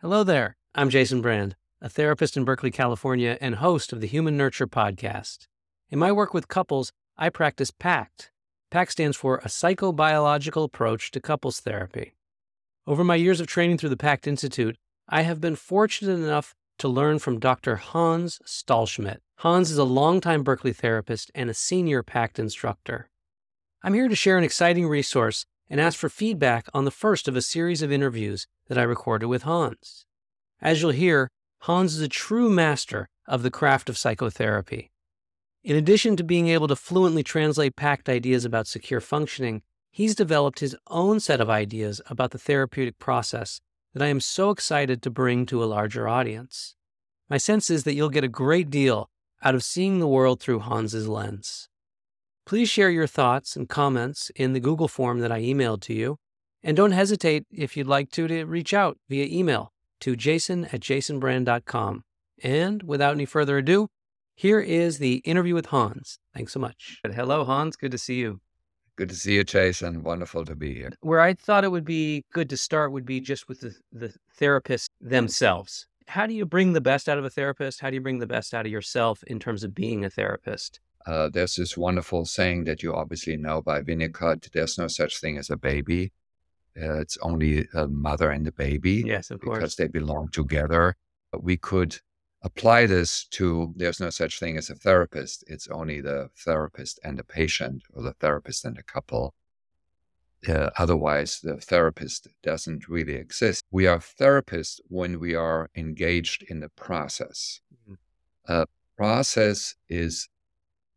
Hello there. I'm Jason Brand, a therapist in Berkeley, California, and host of the Human Nurture podcast. In my work with couples, I practice PACT. PACT stands for a psychobiological approach to couples therapy. Over my years of training through the PACT Institute, I have been fortunate enough to learn from Dr. Hans Stahlschmidt. Hans is a longtime Berkeley therapist and a senior PACT instructor. I'm here to share an exciting resource and ask for feedback on the first of a series of interviews that I recorded with Hans. As you'll hear, Hans is a true master of the craft of psychotherapy. In addition to being able to fluently translate PACT ideas about secure functioning, he's developed his own set of ideas about the therapeutic process that I am so excited to bring to a larger audience. My sense is that you'll get a great deal out of seeing the world through Hans's lens. Please share your thoughts and comments in the Google form that I emailed to you, and don't hesitate, if you'd like to, to reach out via email to jason at jasonbrand.com. And without any further ado, here is the interview with Hans. Thanks so much. Hello, Hans. Good to see you. Good to see you, Jason. Wonderful to be here. Where I thought it would be good to start would be just with the, the therapists themselves. How do you bring the best out of a therapist? How do you bring the best out of yourself in terms of being a therapist? Uh, there's this wonderful saying that you obviously know by Winnicott there's no such thing as a baby. Uh, it's only a mother and a baby. Yes, of course. Because they belong together. But we could apply this to there's no such thing as a therapist. It's only the therapist and the patient or the therapist and the couple. Uh, otherwise, the therapist doesn't really exist. We are therapists when we are engaged in the process. Mm-hmm. Uh, process is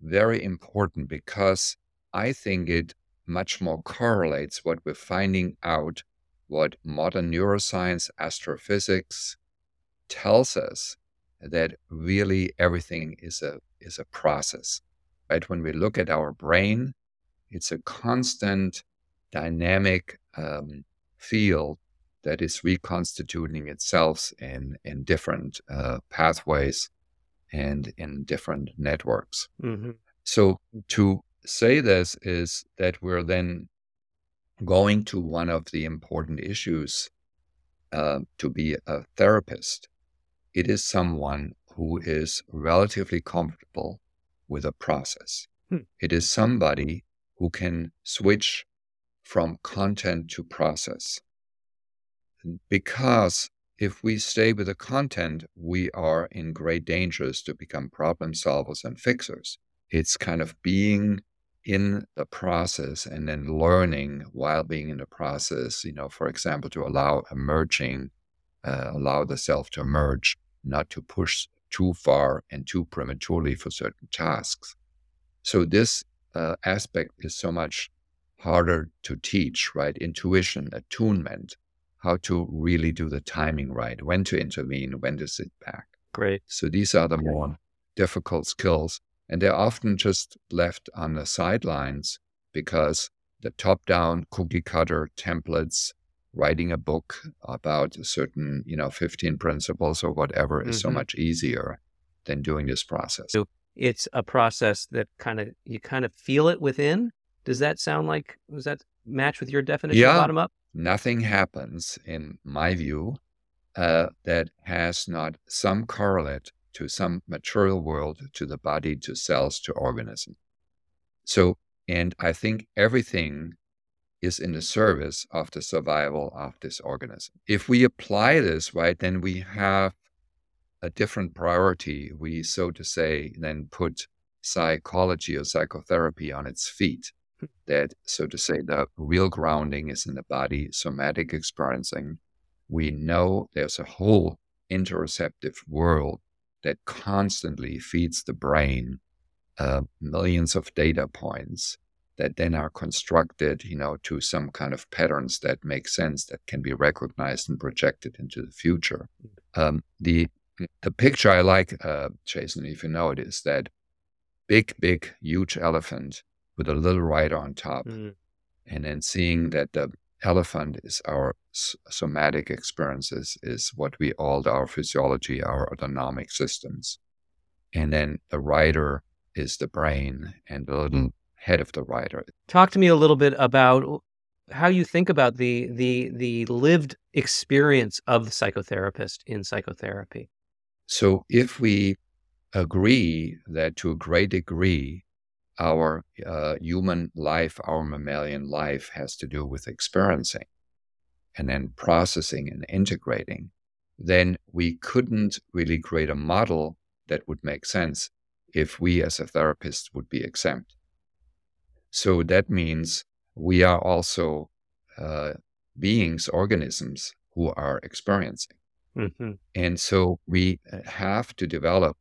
very important because I think it much more correlates what we're finding out, what modern neuroscience, astrophysics tells us that really everything is a is a process. Right? When we look at our brain, it's a constant dynamic um, field that is reconstituting itself in in different uh, pathways and in different networks. Mm-hmm. So to say this is that we're then going to one of the important issues uh, to be a therapist. It is someone who is relatively comfortable with a process. Hmm. It is somebody who can switch from content to process. Because if we stay with the content, we are in great dangers to become problem solvers and fixers. It's kind of being in the process and then learning while being in the process, you know, for example, to allow emerging, uh, allow the self to emerge, not to push too far and too prematurely for certain tasks. So this uh, aspect is so much harder to teach, right? Intuition, attunement, how to really do the timing right, when to intervene, when to sit back. Great. So these are the more difficult skills and they're often just left on the sidelines because the top down cookie cutter templates, writing a book about a certain, you know, 15 principles or whatever mm-hmm. is so mm-hmm. much easier than doing this process. So it's a process that kind of, you kind of feel it within. Does that sound like, does that match with your definition yeah, bottom up? Nothing happens, in my view, uh, that has not some correlate to some material world, to the body, to cells, to organism. So, and I think everything is in the service of the survival of this organism. If we apply this, right, then we have a different priority. We, so to say, then put psychology or psychotherapy on its feet. That, so to say, the real grounding is in the body, somatic experiencing. We know there's a whole interoceptive world that constantly feeds the brain uh, millions of data points that then are constructed, you know, to some kind of patterns that make sense that can be recognized and projected into the future. Um, the the picture I like, uh, Jason, if you know it, is that big, big, huge elephant with a little rider on top, mm. and then seeing that the elephant is our somatic experiences, is what we call our physiology, our autonomic systems. And then the rider is the brain and the little head of the rider. Talk to me a little bit about how you think about the the the lived experience of the psychotherapist in psychotherapy. So if we agree that to a great degree our uh, human life, our mammalian life has to do with experiencing and then processing and integrating, then we couldn't really create a model that would make sense if we as a therapist would be exempt. So that means we are also uh, beings, organisms who are experiencing. Mm-hmm. And so we uh, have to develop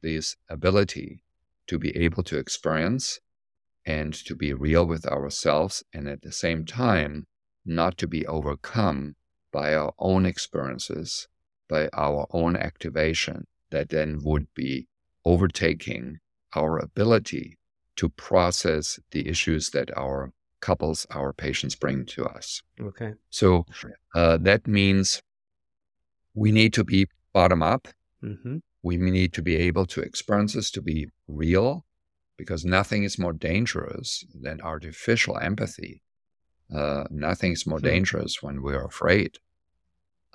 this ability to be able to experience and to be real with ourselves, and at the same time, not to be overcome by our own experiences, by our own activation that then would be overtaking our ability to process the issues that our couples, our patients bring to us. Okay. So uh, that means we need to be bottom up. Mm-hmm. We need to be able to experience this to be real because nothing is more dangerous than artificial empathy. Uh, nothing is more mm-hmm. dangerous when we're afraid.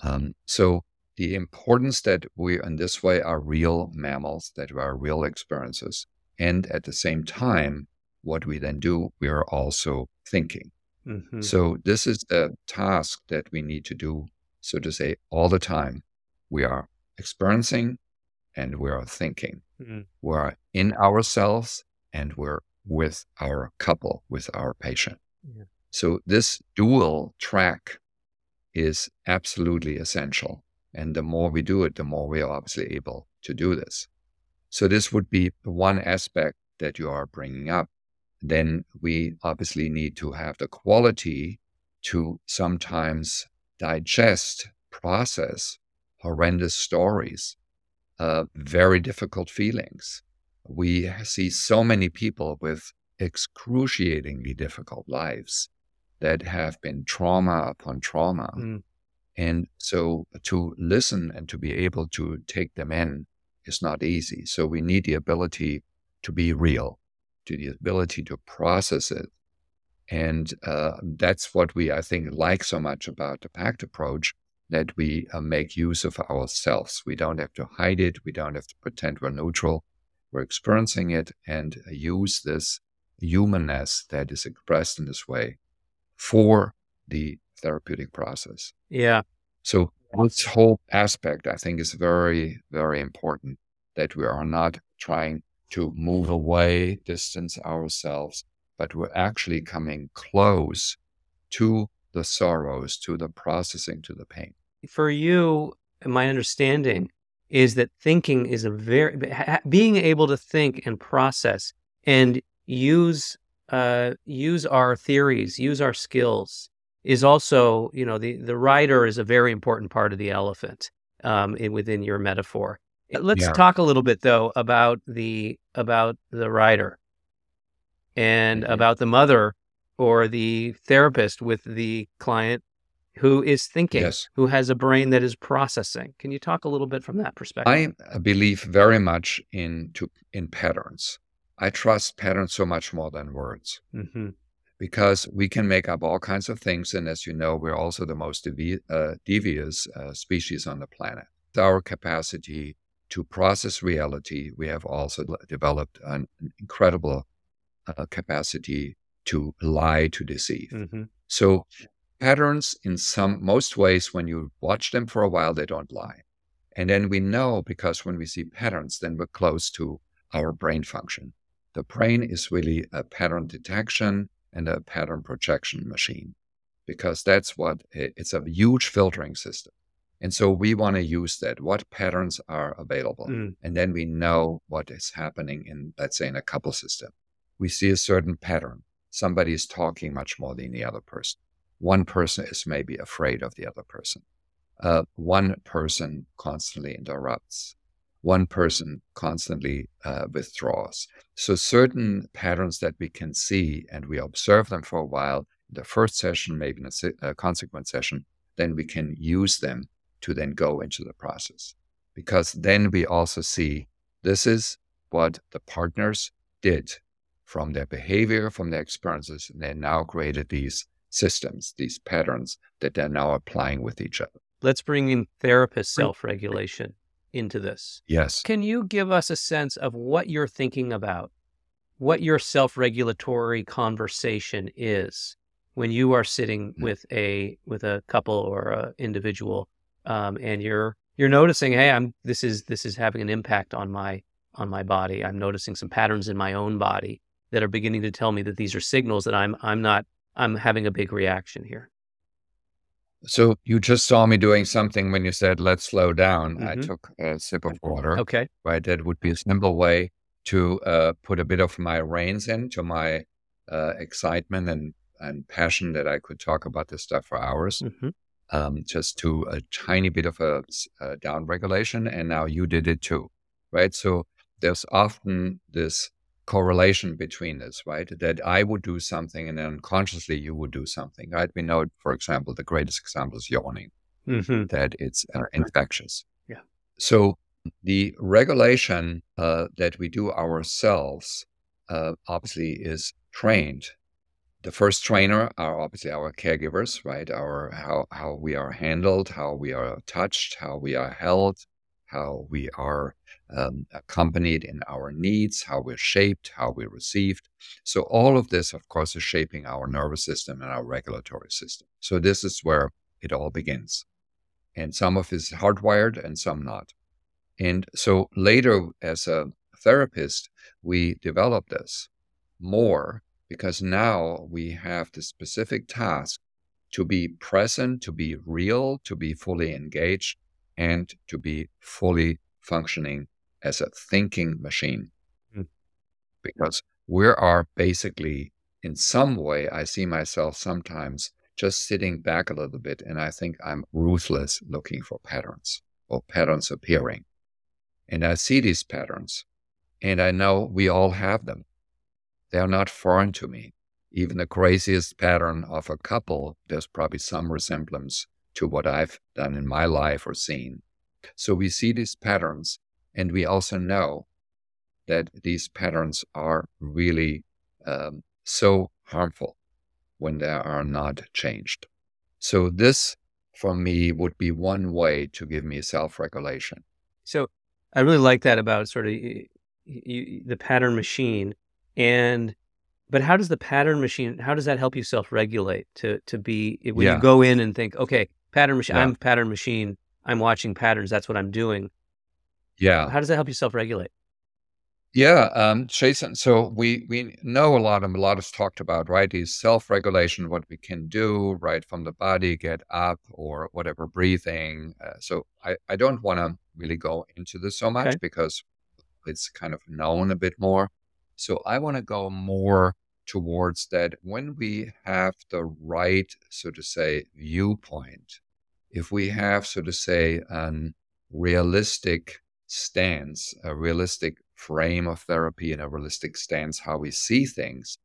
Um, so the importance that we in this way are real mammals, that we are real experiences, and at the same time, what we then do, we are also thinking. Mm-hmm. So this is a task that we need to do, so to say, all the time. We are experiencing and we are thinking. Mm-hmm. We are in ourselves and we're with our couple, with our patient. Yeah. So this dual track is absolutely essential. And the more we do it, the more we are obviously able to do this. So this would be one aspect that you are bringing up. Then we obviously need to have the quality to sometimes digest, process horrendous stories, uh, very difficult feelings. We see so many people with excruciatingly difficult lives that have been trauma upon trauma. Mm. And so to listen and to be able to take them in is not easy. So we need the ability to be real, to the ability to process it. And uh, that's what we, I think, like so much about the PACT approach that we uh, make use of ourselves. We don't have to hide it. We don't have to pretend we're neutral. We're experiencing it and use this humanness that is expressed in this way for the therapeutic process. Yeah. So this whole aspect, I think, is very, very important that we are not trying to move away, distance ourselves, but we're actually coming close to the sorrows, to the processing, to the pain. For you, my understanding is that thinking is a very being able to think and process and use uh, use our theories, use our skills is also, you know, the the rider is a very important part of the elephant um, in, within your metaphor. Let's yeah. talk a little bit though about the about the rider and mm-hmm. about the mother or the therapist with the client who is thinking, yes. who has a brain that is processing. Can you talk a little bit from that perspective? I believe very much in to, in patterns. I trust patterns so much more than words. Mm-hmm. Because we can make up all kinds of things. And as you know, we're also the most devi- uh, devious uh, species on the planet. Our capacity to process reality, we have also developed an incredible uh, capacity to lie, to deceive. Mm-hmm. So patterns in some most ways when you watch them for a while they don't lie and then we know because when we see patterns then we're close to our brain function the brain is really a pattern detection and a pattern projection machine because that's what it's a huge filtering system and so we want to use that what patterns are available mm. and then we know what is happening in let's say in a couple system we see a certain pattern somebody is talking much more than the other person one person is maybe afraid of the other person. Uh, one person constantly interrupts. One person constantly uh, withdraws. So, certain patterns that we can see and we observe them for a while, in the first session, maybe in a, se- a consequent session, then we can use them to then go into the process. Because then we also see this is what the partners did from their behavior, from their experiences. And they now created these systems, these patterns that they're now applying with each other. Let's bring in therapist self regulation into this. Yes. Can you give us a sense of what you're thinking about, what your self regulatory conversation is when you are sitting Mm. with a with a couple or an individual, um, and you're you're noticing, hey, I'm this is this is having an impact on my on my body. I'm noticing some patterns in my own body that are beginning to tell me that these are signals that I'm I'm not I'm having a big reaction here. So you just saw me doing something when you said, let's slow down. I Mhm. took a sip of water, Okay. right? That would be a simple way to uh, put a bit of my reins into my uh, excitement and, and passion that I could talk about this stuff for hours. hmm um, just to a tiny bit of a down regulation. And now you did it too, right? So there's often this correlation between this, right? That I would do something and then unconsciously you would do something, right? We know, for example, the greatest example is yawning, hmm that it's uh, infectious. Yeah. So the regulation uh, that we do ourselves uh, obviously is trained the first trainer are obviously our caregivers, right? Our how how we are handled, how we are touched, how we are held, how we are um, accompanied in our needs, how we're shaped, how we're received. So all of this, of course, is shaping our nervous system and our regulatory system. So this is where it all begins, and some of it is hardwired and some not. And so later, as a therapist, we develop this more because now we have the specific task to be present, to be real, to be fully engaged, and to be fully functioning as a thinking machine. Mm. Because we are basically, in some way, I see myself sometimes just sitting back a little bit, and I think I'm ruthless looking for patterns or patterns appearing. And I see these patterns, and I know we all have them. They are not foreign to me. Even the craziest pattern of a couple, there's probably some resemblance to what I've done in my life or seen. So we see these patterns, and we also know that these patterns are really um, so harmful when they are not changed. So, this for me would be one way to give me self regulation. So I really like that about sort of y- y- y- the pattern machine. And but how does the pattern machine? How does that help you self regulate to to be when Yeah. you go in and think, okay, pattern machine. Yeah. I'm pattern machine. I'm watching patterns. That's what I'm doing. Yeah. How does that help you self regulate? Yeah, um, Jason. So we we know a lot, and a lot is talked about, right? Is self-regulation, what we can do, right, from the body, get up or whatever, breathing. Uh, so I I don't want to really go into this so much Okay. because it's kind of known a bit more. So I want to go more towards that when we have the right, so to say, viewpoint. If we have, so to say, an realistic stance, a realistic frame of therapy, and a realistic stance how we see things,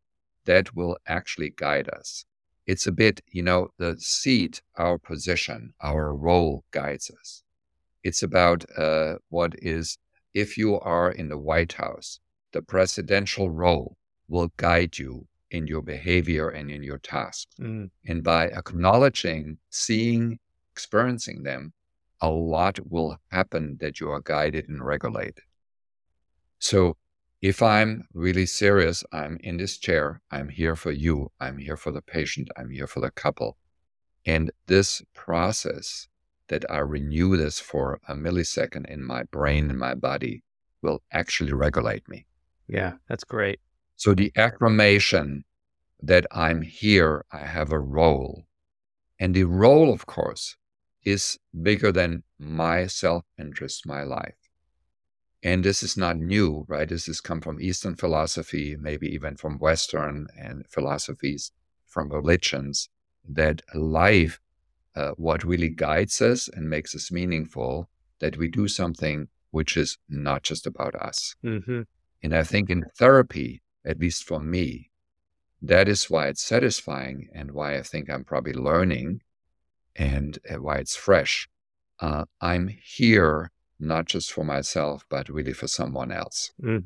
that will actually guide us. It's a bit, you know, the seat, our position, our role guides us. It's about uh, what is, if you are in the White House, the presidential role will guide you in your behavior and in your tasks. Mm, And by acknowledging, seeing, experiencing them, a lot will happen that you are guided and regulated. So if I'm really serious, I'm in this chair, I'm here for you, I'm here for the patient, I'm here for the couple. And this process that I renew this for a millisecond in my brain and my body will actually regulate me. yeah, that's great. So the affirmation that I'm here, I have a role. And the role, of course, is bigger than my self interest, my life. And this is not new, right? This has come from Eastern philosophy, maybe even from Western and philosophies, from religions, that life, uh, what really guides us and makes us meaningful, that we do something which is not just about us. hmm And I think in therapy, at least for me, that is why it's satisfying and why I think I'm probably learning and uh, why it's fresh. Uh, I'm here not just for myself, but really for someone else. hmm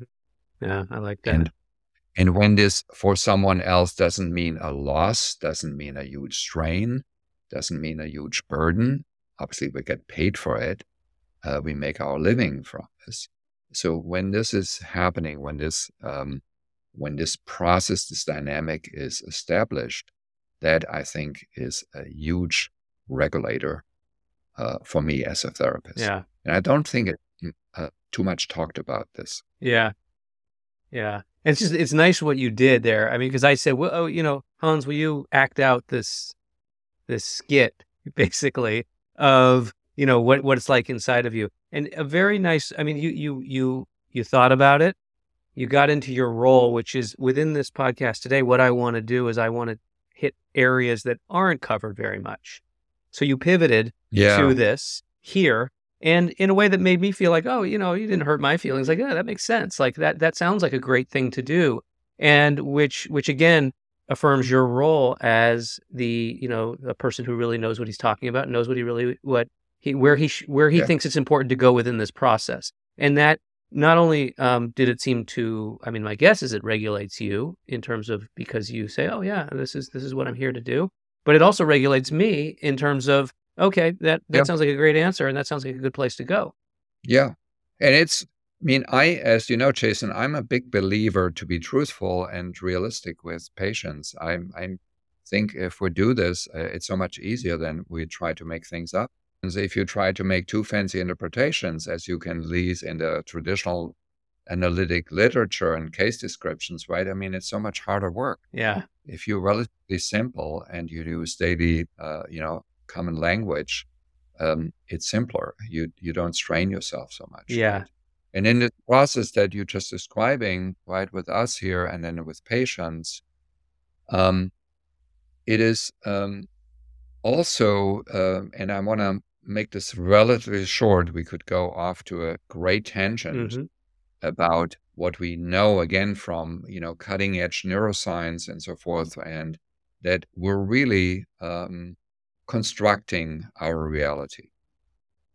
Yeah, I like that. And And when this for someone else doesn't mean a loss, doesn't mean a huge strain, doesn't mean a huge burden, obviously we get paid for it. Uh, we make our living from this. So when this is happening, when this um, when this process, this dynamic is established, that I think is a huge regulator uh, for me as a therapist. Yeah, and I don't think it mm, uh, too much talked about this. Yeah, yeah. It's just it's nice what you did there. I mean, because I said, well, oh, you know, Hans, will you act out this this skit basically of you know what what it's like inside of you, and a very nice. I mean, you you you you thought about it, you got into your role, which is within this podcast today. What I want to do is I want to hit areas that aren't covered very much. So you pivoted yeah. to this here and in a way that made me feel like, oh, you know, you didn't hurt my feelings. Like, yeah, that makes sense. Like that that sounds like a great thing to do. And which which again affirms your role as the, you know, a person who really knows what he's talking about, knows what he really what he where he where he yeah. thinks it's important to go within this process. And that not only um, did it seem to, I mean, my guess is it regulates you in terms of because you say, oh yeah, this is this is what I'm here to do, but it also regulates me in terms of okay, that that yeah. sounds like a great answer, and that sounds like a good place to go. Yeah, and it's. I mean, I, as you know, Jason, I'm a big believer to be truthful and realistic with patients. i'm I think if we do this, uh, it's so much easier than we try to make things up. And if you try to make too fancy interpretations, as you can leave in the traditional analytic literature and case descriptions, right? I mean, it's so much harder work. Yeah. If you're relatively simple and you use daily, uh, you know, common language, um, it's simpler. You you don't strain yourself so much. Yeah. Right? And in the process that you're just describing, right, with us here and then with patients, um, it is um, also, uh, and I want to make this relatively short. We could go off to a great tangent mm-hmm. About what we know again from you know cutting edge neuroscience and so forth, and that we're really um, constructing our reality,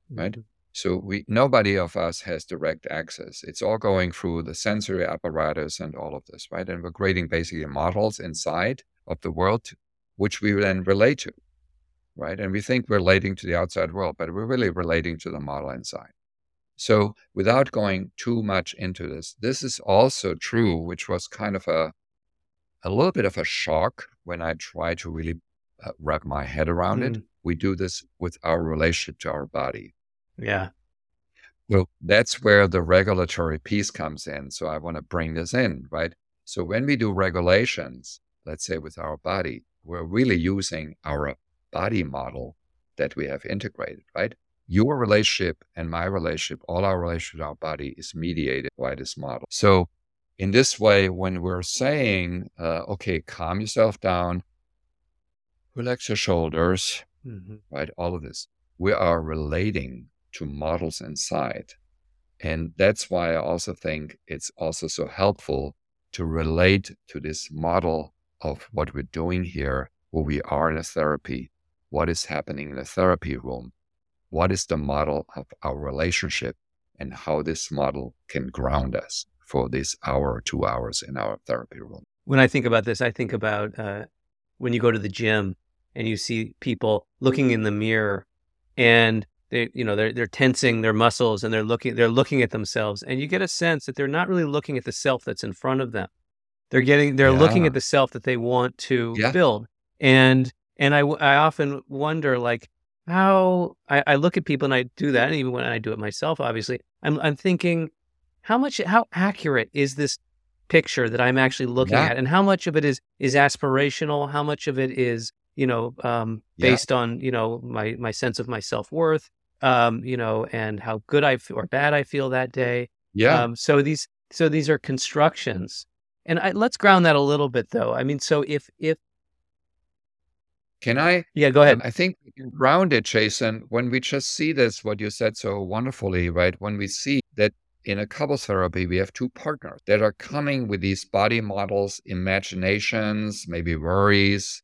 right? Mm-hmm. So we nobody of us has direct access. It's all going through the sensory apparatus and all of this, right? And we're creating basically models inside of the world, which we then relate to, right? And we think we're relating to the outside world, but we're really relating to the model inside. So without going too much into this, this is also true, which was kind of a a little bit of a shock when I tried to really uh, wrap my head around mm. it. We do this with our relationship to our body. Yeah. Well, that's where the regulatory piece comes in. So I want to bring this in, right? So when we do regulations, let's say with our body, we're really using our body model that we have integrated, right? Your relationship and my relationship, all our relationship with our body is mediated by this model. So in this way, when we're saying, uh, okay, calm yourself down, relax your shoulders, mm-hmm. right? All of this. We are relating to models inside. And that's why I also think it's also so helpful to relate to this model of what we're doing here, where we are in a therapy, what is happening in the therapy room, what is the model of our relationship, and how this model can ground us for this hour or two hours in our therapy room. When I think about this, I think about uh, when you go to the gym and you see people looking in the mirror and they you know they're they're tensing their muscles and they're looking they're looking at themselves and you get a sense that they're not really looking at the self that's in front of them they're getting they're yeah. looking at the self that they want to yeah. build and and I, I often wonder like how I, I look at people and I do that and even when I do it myself obviously I'm I'm thinking how much how accurate is this picture that I'm actually looking yeah. at and how much of it is is aspirational how much of it is you know, um, based yeah. on you know my my sense of my self worth, um, you know, and how good I feel or bad I feel that day. Yeah. Um, so these so these are constructions, and I, let's ground that a little bit though. I mean, so if if can I? Yeah, go ahead. I think we can ground it, Jason, when we just see this, what you said so wonderfully, right? When we see that in a couples therapy, we have two partners that are coming with these body models, imaginations, maybe worries,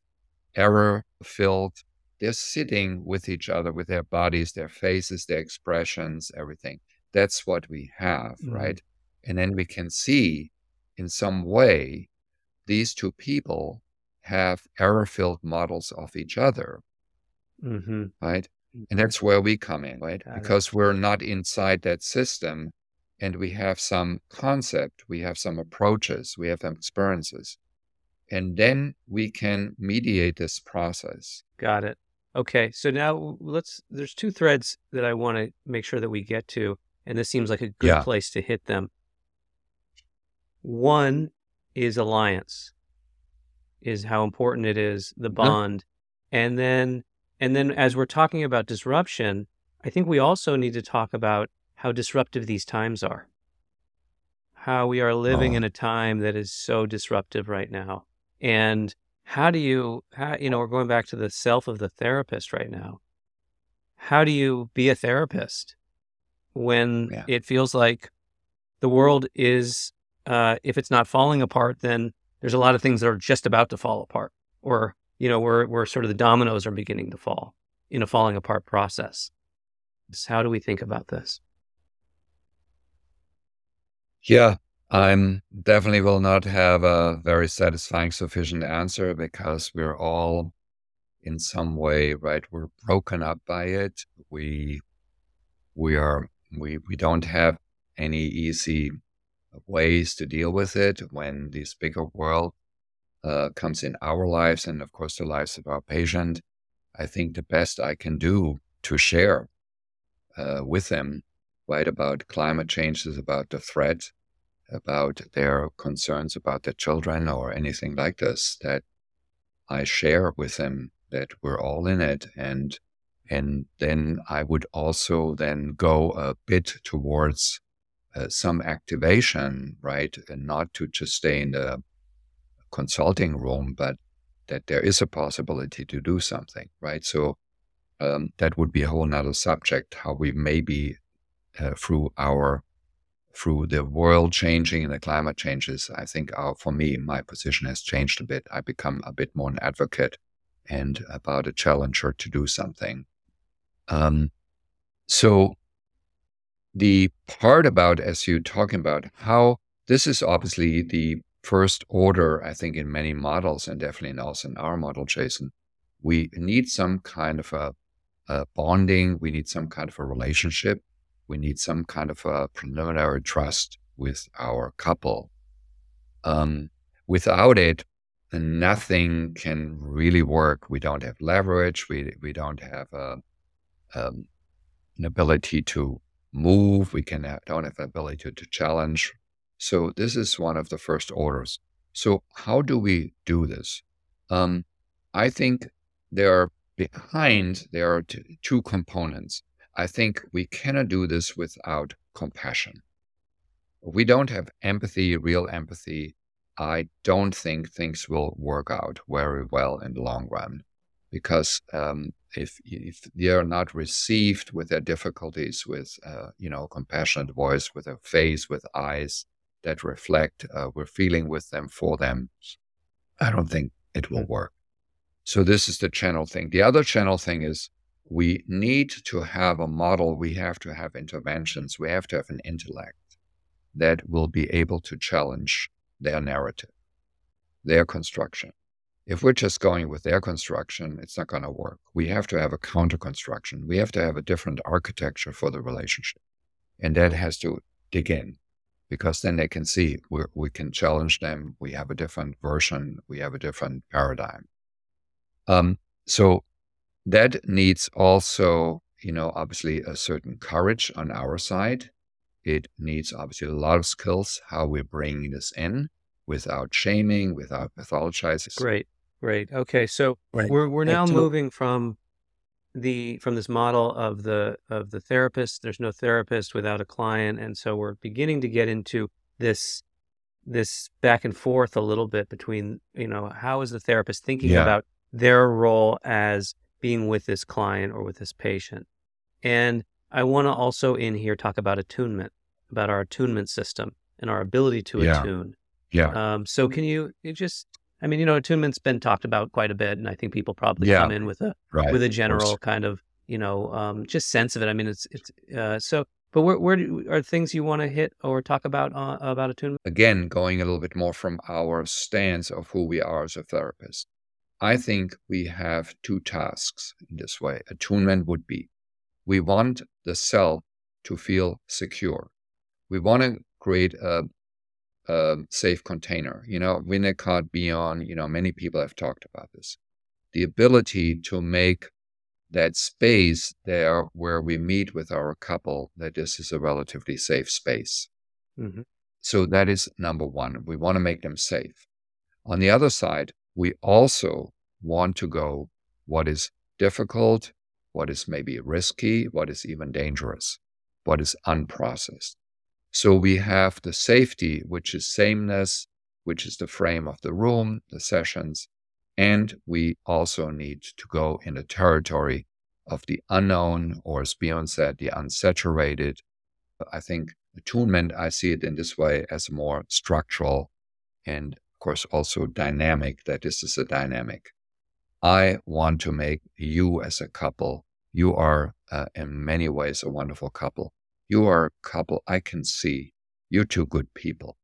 error filled. They're sitting with each other with their bodies, their faces, their expressions, everything. That's what we have, mm-hmm. right? And then we can see in some way these two people have error filled models of each other. Mm-hmm. Right. And that's where we come in, right? Got it. because we're not inside that system and we have some concept, we have some approaches, we have some experiences. And then we can mediate this process. Got it. Okay. So now let's, there's two threads that I want to make sure that we get to, and this seems like a good Yeah. place to hit them. One is alliance, is how important it is, the bond. And then, and then as we're talking about disruption, I think we also need to talk about how disruptive these times are. How we are living Oh. in a time that is so disruptive right now. And how do you, how, you know, we're going back to the self of the therapist right now. How do you be a therapist when Yeah. it feels like the world is, uh, if it's not falling apart, then there's a lot of things that are just about to fall apart, or you know, where where sort of the dominoes are beginning to fall in a falling apart process. So how do we think about this? Yeah, I'm definitely will not have a very satisfying, sufficient answer because we're all in some way, right? We're broken up by it. We we are we we don't have any easy ways to deal with it when this bigger world uh, comes in our lives and of course the lives of our patient. I think the best I can do to share uh, with them, right, about climate change is about the threat, about their concerns about their children or anything like this, that I share with them that we're all in it and and then I would also then go a bit towards uh, some activation, right? And not to just stay in the consulting room, but that there is a possibility to do something, right? So um, that would be a whole nother subject, how we maybe uh, through our through the world changing and the climate changes, I think our, for me, my position has changed a bit. I become a bit more an advocate and about a challenger to do something. Um, so the part about, as you're talking about how this is obviously the first order, I think, in many models and definitely in also in our model, Jason, we need some kind of a, a bonding. We need some kind of a relationship. We need some kind of a preliminary trust with our couple. Um, without it, nothing can really work. We don't have leverage. We we don't have a, um, an ability to move. We can have, don't have the ability to, to challenge. So this is one of the first orders. So how do we do this? Um, I think there are behind there are t- two components. I think we cannot do this without compassion. We don't have empathy, real empathy. I don't think things will work out very well in the long run, because um, if if they are not received with their difficulties, with uh, you know compassionate voice, with a face, with eyes that reflect uh, we're feeling with them for them, I don't think it will work. So this is the channel thing. The other channel thing is we need to have a model. We have to have interventions. We have to have an intellect that will be able to challenge their narrative, their construction. If we're just going with their construction, it's not going to work. We have to have a counter construction. We have to have a different architecture for the relationship. And that has to dig in because then they can see we can challenge them. We have a different version. We have a different paradigm. Um, so that needs also, you know, obviously a certain courage on our side. It needs obviously a lot of skills how we're bringing this in without shaming, without pathologizing. Great, great. Okay, so Right. we're we're now moving from the from this model of the of the therapist. There's no therapist without a client, and so we're beginning to get into this this back and forth a little bit between you know how is the therapist thinking Yeah. about their role as being with this client or with this patient, and I want to also in here talk about attunement, about our attunement system and our ability to Yeah. attune. Yeah. Um, so can you, you just, I mean, you know, attunement's been talked about quite a bit, and I think people probably Yeah. come in with a Right. with a general kind of, you know, um, just sense of it. I mean, it's it's uh, so. But where, where do, are things you want to hit or talk about uh, about attunement? Again, going a little bit more from our stance of who we are as a therapist. I think we have two tasks in this way. Attunement would be we want the self to feel secure. We want to create a, a safe container. You know, Winnicott, Bion, you know, many people have talked about this. The ability to make that space there where we meet with our couple, that this is a relatively safe space. Mm-hmm. So that is number one. We want to make them safe. On the other side, we also want to go what is difficult, what is maybe risky, what is even dangerous, what is unprocessed. So we have the safety, which is sameness, which is the frame of the room, the sessions, and we also need to go in the territory of the unknown, or as Bion said, the unsaturated. I think attunement, I see it in this way as more structural and, of course, also dynamic, that this is a dynamic. I want to make you as a couple, you are uh, in many ways a wonderful couple. You are a couple I can see. You're two good people.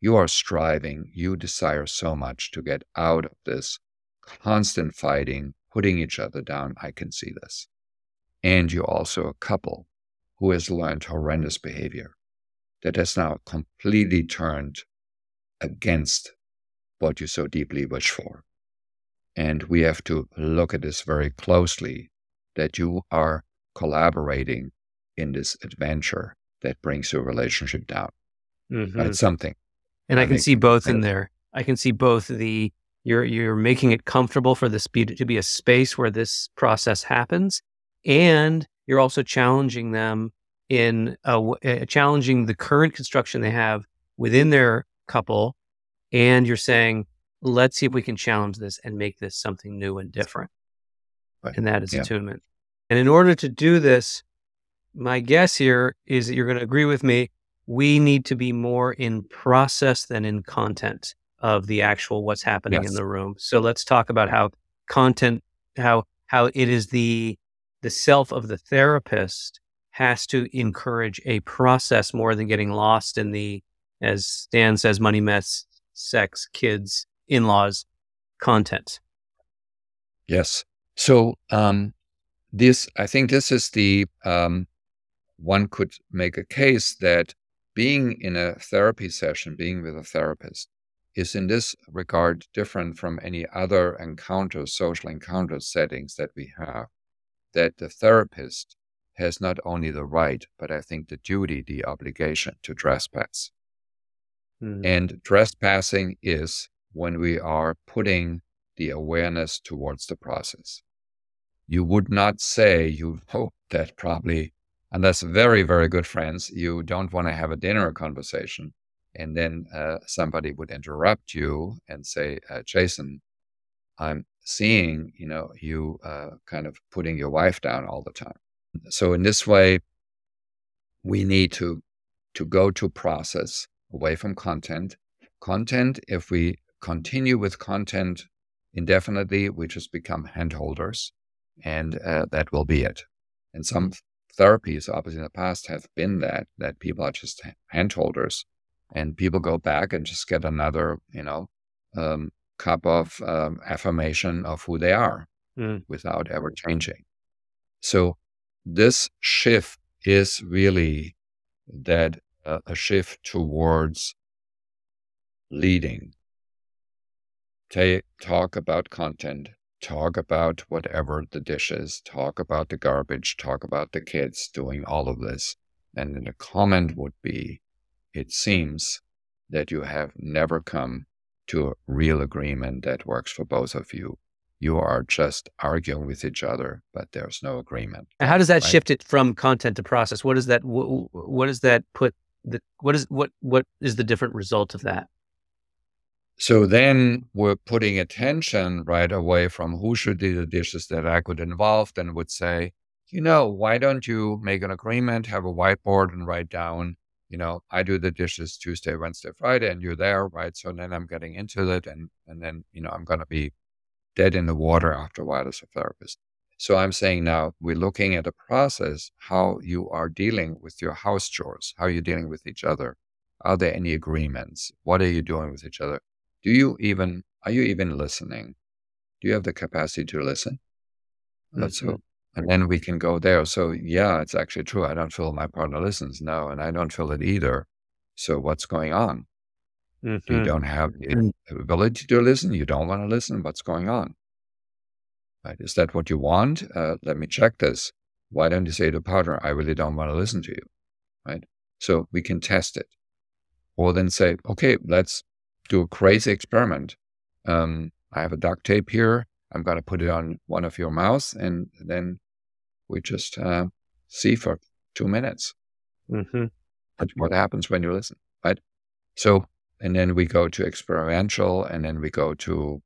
You are striving, you desire so much to get out of this constant fighting, putting each other down. I can see this. And you're also a couple who has learned horrendous behavior that has now completely turned against what you so deeply wish for. And we have to look at this very closely that you are collaborating in this adventure that brings your relationship down. Mm-hmm. It's something. And I, I can see both in there. I can see both the you're you're making it comfortable for this to be a space where this process happens, and you're also challenging them in a, uh, challenging the current construction they have within their couple, and you're saying, let's see if we can challenge this and make this something new and different. Right. And that is yeah. attunement. And in order to do this, my guess here is that you're going to agree with me. We need to be more in process than in content of the actual what's happening yes. in the room. So let's talk about how content, how how it is the the self of the therapist has to encourage a process more than getting lost in the, as Stan says, money, mess, sex, kids, in laws content. Yes. So um, this, I think, this is the um, one could make a case that being in a therapy session, being with a therapist, is in this regard different from any other encounter, social encounter settings that we have. That the therapist has not only the right, but I think the duty, the obligation to trespass. Mm-hmm. And trespassing is when we are putting the awareness towards the process. You would not say, you hope that probably, unless very, very good friends, you don't want to have a dinner conversation and then uh, somebody would interrupt you and say, uh, "Jason, I'm seeing, you know, you uh, kind of putting your wife down all the time." So in this way, we need to to go to process away from content. Content, if we continue with content indefinitely, we just become handholders, and uh, that will be it. And some therapies, obviously, in the past have been that that people are just handholders and people go back and just get another, you know, um, cup of um, affirmation of who they are mm. without ever changing. So this shift is really that uh, a shift towards leading. Take, talk about content, talk about whatever the dishes, talk about the garbage, talk about the kids doing all of this. And then the comment would be, it seems that you have never come to a real agreement that works for both of you. You are just arguing with each other, but there's no agreement. And how does that right? shift it from content to process? What does that what, what does that put the what is what what is the different result of that? So then we're putting attention right away from who should do the dishes that I could involve, and would say, you know, why don't you make an agreement, have a whiteboard, and write down you know, I do the dishes Tuesday, Wednesday, Friday, and you're there, right? So then I'm getting into it, and and then you know I'm gonna be dead in the water after a while as a therapist. So I'm saying now we're looking at a process, how you are dealing with your house chores, how you're dealing with each other. Are there any agreements? What are you doing with each other? Do you even, are you even listening? Do you have the capacity to listen? That's mm-hmm. so. And then we can go there. So yeah, it's actually true. I don't feel my partner listens. No, and I don't feel it either. So what's going on? Mm-hmm. You don't have the mm. ability to listen. You don't want to listen. What's going on? Right? Is that what you want? Uh, let me check this. Why don't you say to partner, I really don't want to listen to you? Right? So we can test it. Or then say, okay, let's do a crazy experiment. Um, I have a duct tape here. I'm going to put it on one of your mouths, and then we just uh, see for two minutes. Mm-hmm. what happens when you listen, right? So, and then we go to experiential, and then we go to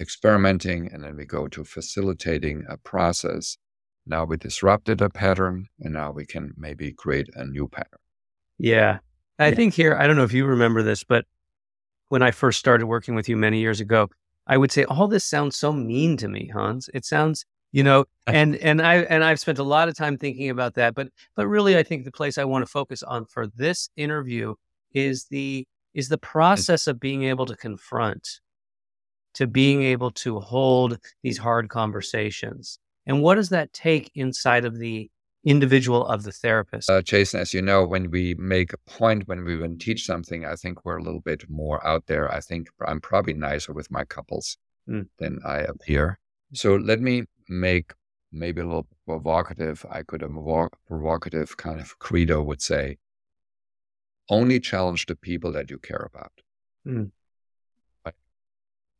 experimenting, and then we go to facilitating a process. Now we disrupted a pattern, and now we can maybe create a new pattern. Yeah. I yeah. think here, I don't know if you remember this, but when I first started working with you many years ago, I would say, all this sounds so mean to me, Hans. It sounds, you know, and and I and I've spent a lot of time thinking about that. But but really I think the place I want to focus on for this interview is the is the process of being able to confront to being able to hold these hard conversations. And what does that take inside of the individual of the therapist? Uh, Jason, as you know, when we make a point, when we even teach something, I think we're a little bit more out there. I think I'm probably nicer with my couples mm. than I appear. So let me make maybe a little provocative. I could a more provocative kind of credo would say, only challenge the people that you care about. Mm.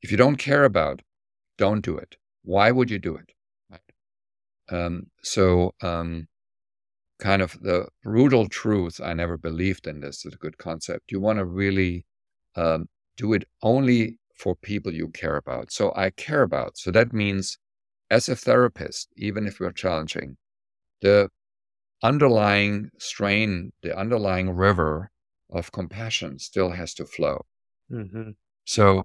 If you don't care about, don't do it. Why would you do it? Right? Um, so, um, kind of the brutal truth, I never believed in this, is a good concept. You want to really um, do it only for people you care about. So, I care about. So, that means as a therapist, even if we're challenging, the underlying strain, the underlying river of compassion still has to flow. Mm-hmm. So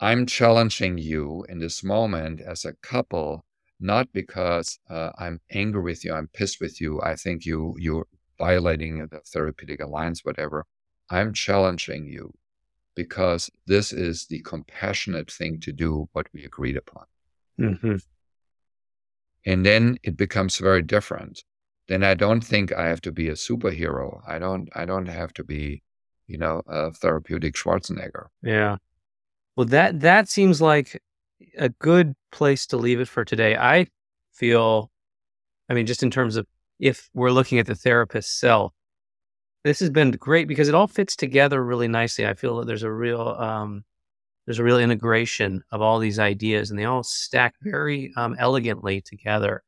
I'm challenging you in this moment as a couple, not because uh, I'm angry with you, I'm pissed with you, I think you you're violating the therapeutic alliance, whatever. I'm challenging you because this is the compassionate thing to do, what we agreed upon. Mm-hmm. And then it becomes very different. Then I don't think I have to be a superhero. I don't. I don't have to be, you know, a therapeutic Schwarzenegger. Yeah. Well, that that seems like a good place to leave it for today. I feel, I mean, just in terms of if we're looking at the therapist self, this has been great because it all fits together really nicely. I feel that there's a real um, there's a real integration of all these ideas, and they all stack very um, elegantly together.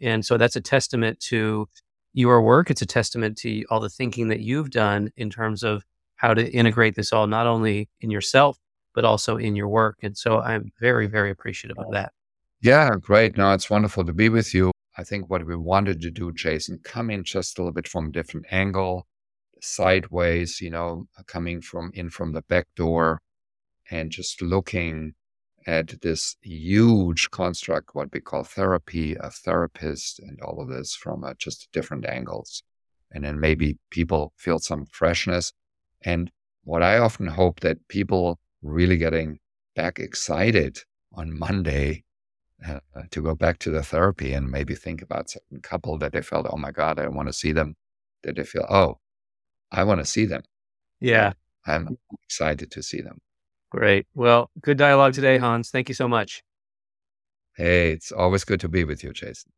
And so that's a testament to your work. It's a testament to all the thinking that you've done in terms of how to integrate this all, not only in yourself but also in your work. And so I'm very, very appreciative of that. Yeah, great. No, it's wonderful to be with you. I think what we wanted to do, Jason, come in just a little bit from a different angle, sideways, you know, coming from in from the back door and just looking at this huge construct, what we call therapy, a therapist, and all of this from uh, just different angles. And then maybe people feel some freshness. And what I often hope that people really getting back excited on Monday uh, to go back to the therapy and maybe think about certain couple that they felt, oh my God, I want to see them. That they feel, oh, I want to see them. Yeah. I'm excited to see them. Great. Well, good dialogue today, Hans. Thank you so much. Hey, it's always good to be with you, Jason.